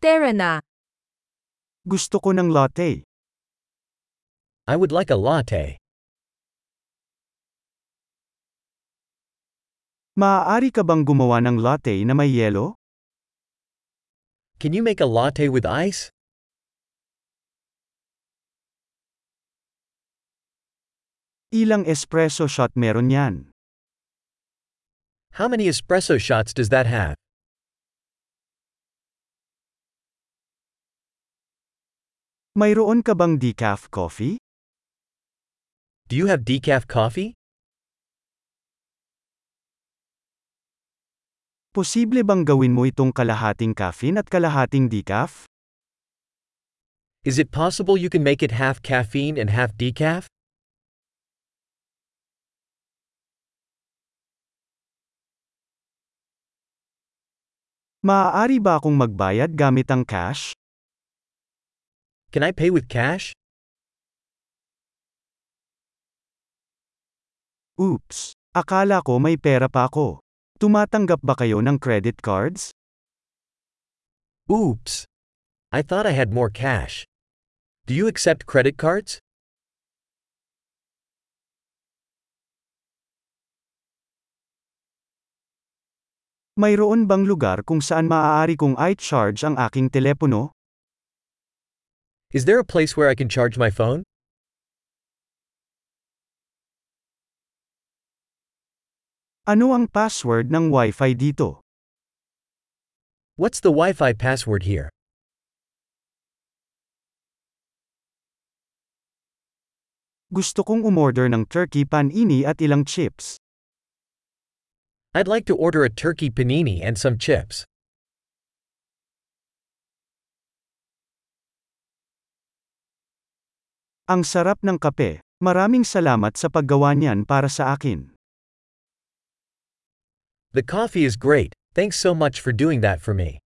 Tara na. Gusto ko ng latte. I would like a latte. Maaari ka bang gumawa ng latte na may yelo? Can you make a latte with ice? Ilang espresso shot meron yan? How many espresso shots does that have? Mayroon ka bang decaf coffee? Do you have decaf coffee? Posible bang gawin mo itong kalahating caffeine at kalahating decaf? Is it possible you can make it half caffeine and half decaf? Maaari ba akong magbayad gamit ang cash? Can I pay with cash? Oops! Akala ko may pera pa ako. Tumatanggap ba kayo ng credit cards? Oops! I thought I had more cash. Do you accept credit cards? Mayroon bang lugar kung saan maaari kong i-charge ang aking telepono? Is there a place where I can charge my phone? Ano ang password ng Wi-Fi dito? What's the Wi-Fi password here? Gusto kong umorder ng turkey panini at ilang chips. I'd like to order a turkey panini and some chips. Ang sarap ng kape. Maraming salamat sa paggawa niyan para sa akin. The coffee is great, thanks so much for doing that for me.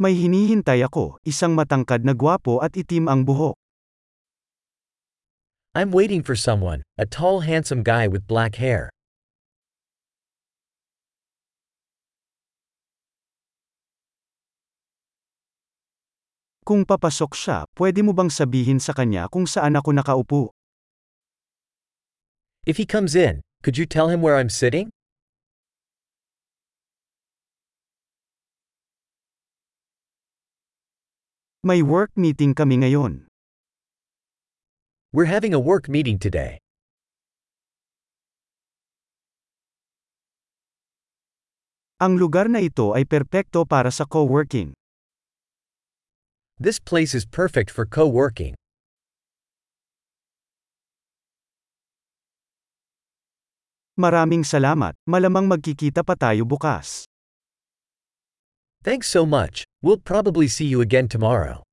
May hinihintay ako, isang matangkad na gwapo at itim ang buhok. I'm waiting for someone, a tall handsome guy with black hair. Kung papasok siya, pwede mo bang sabihin sa kanya kung saan ako nakaupo? If he comes in, could you tell him where I'm sitting? May work meeting kami ngayon. We're having a work meeting today. Ang lugar na ito ay perpekto para sa co-working. This place is perfect for co-working. Maraming salamat, malamang magkikita pa tayo bukas. Thanks so much. We'll probably see you again tomorrow.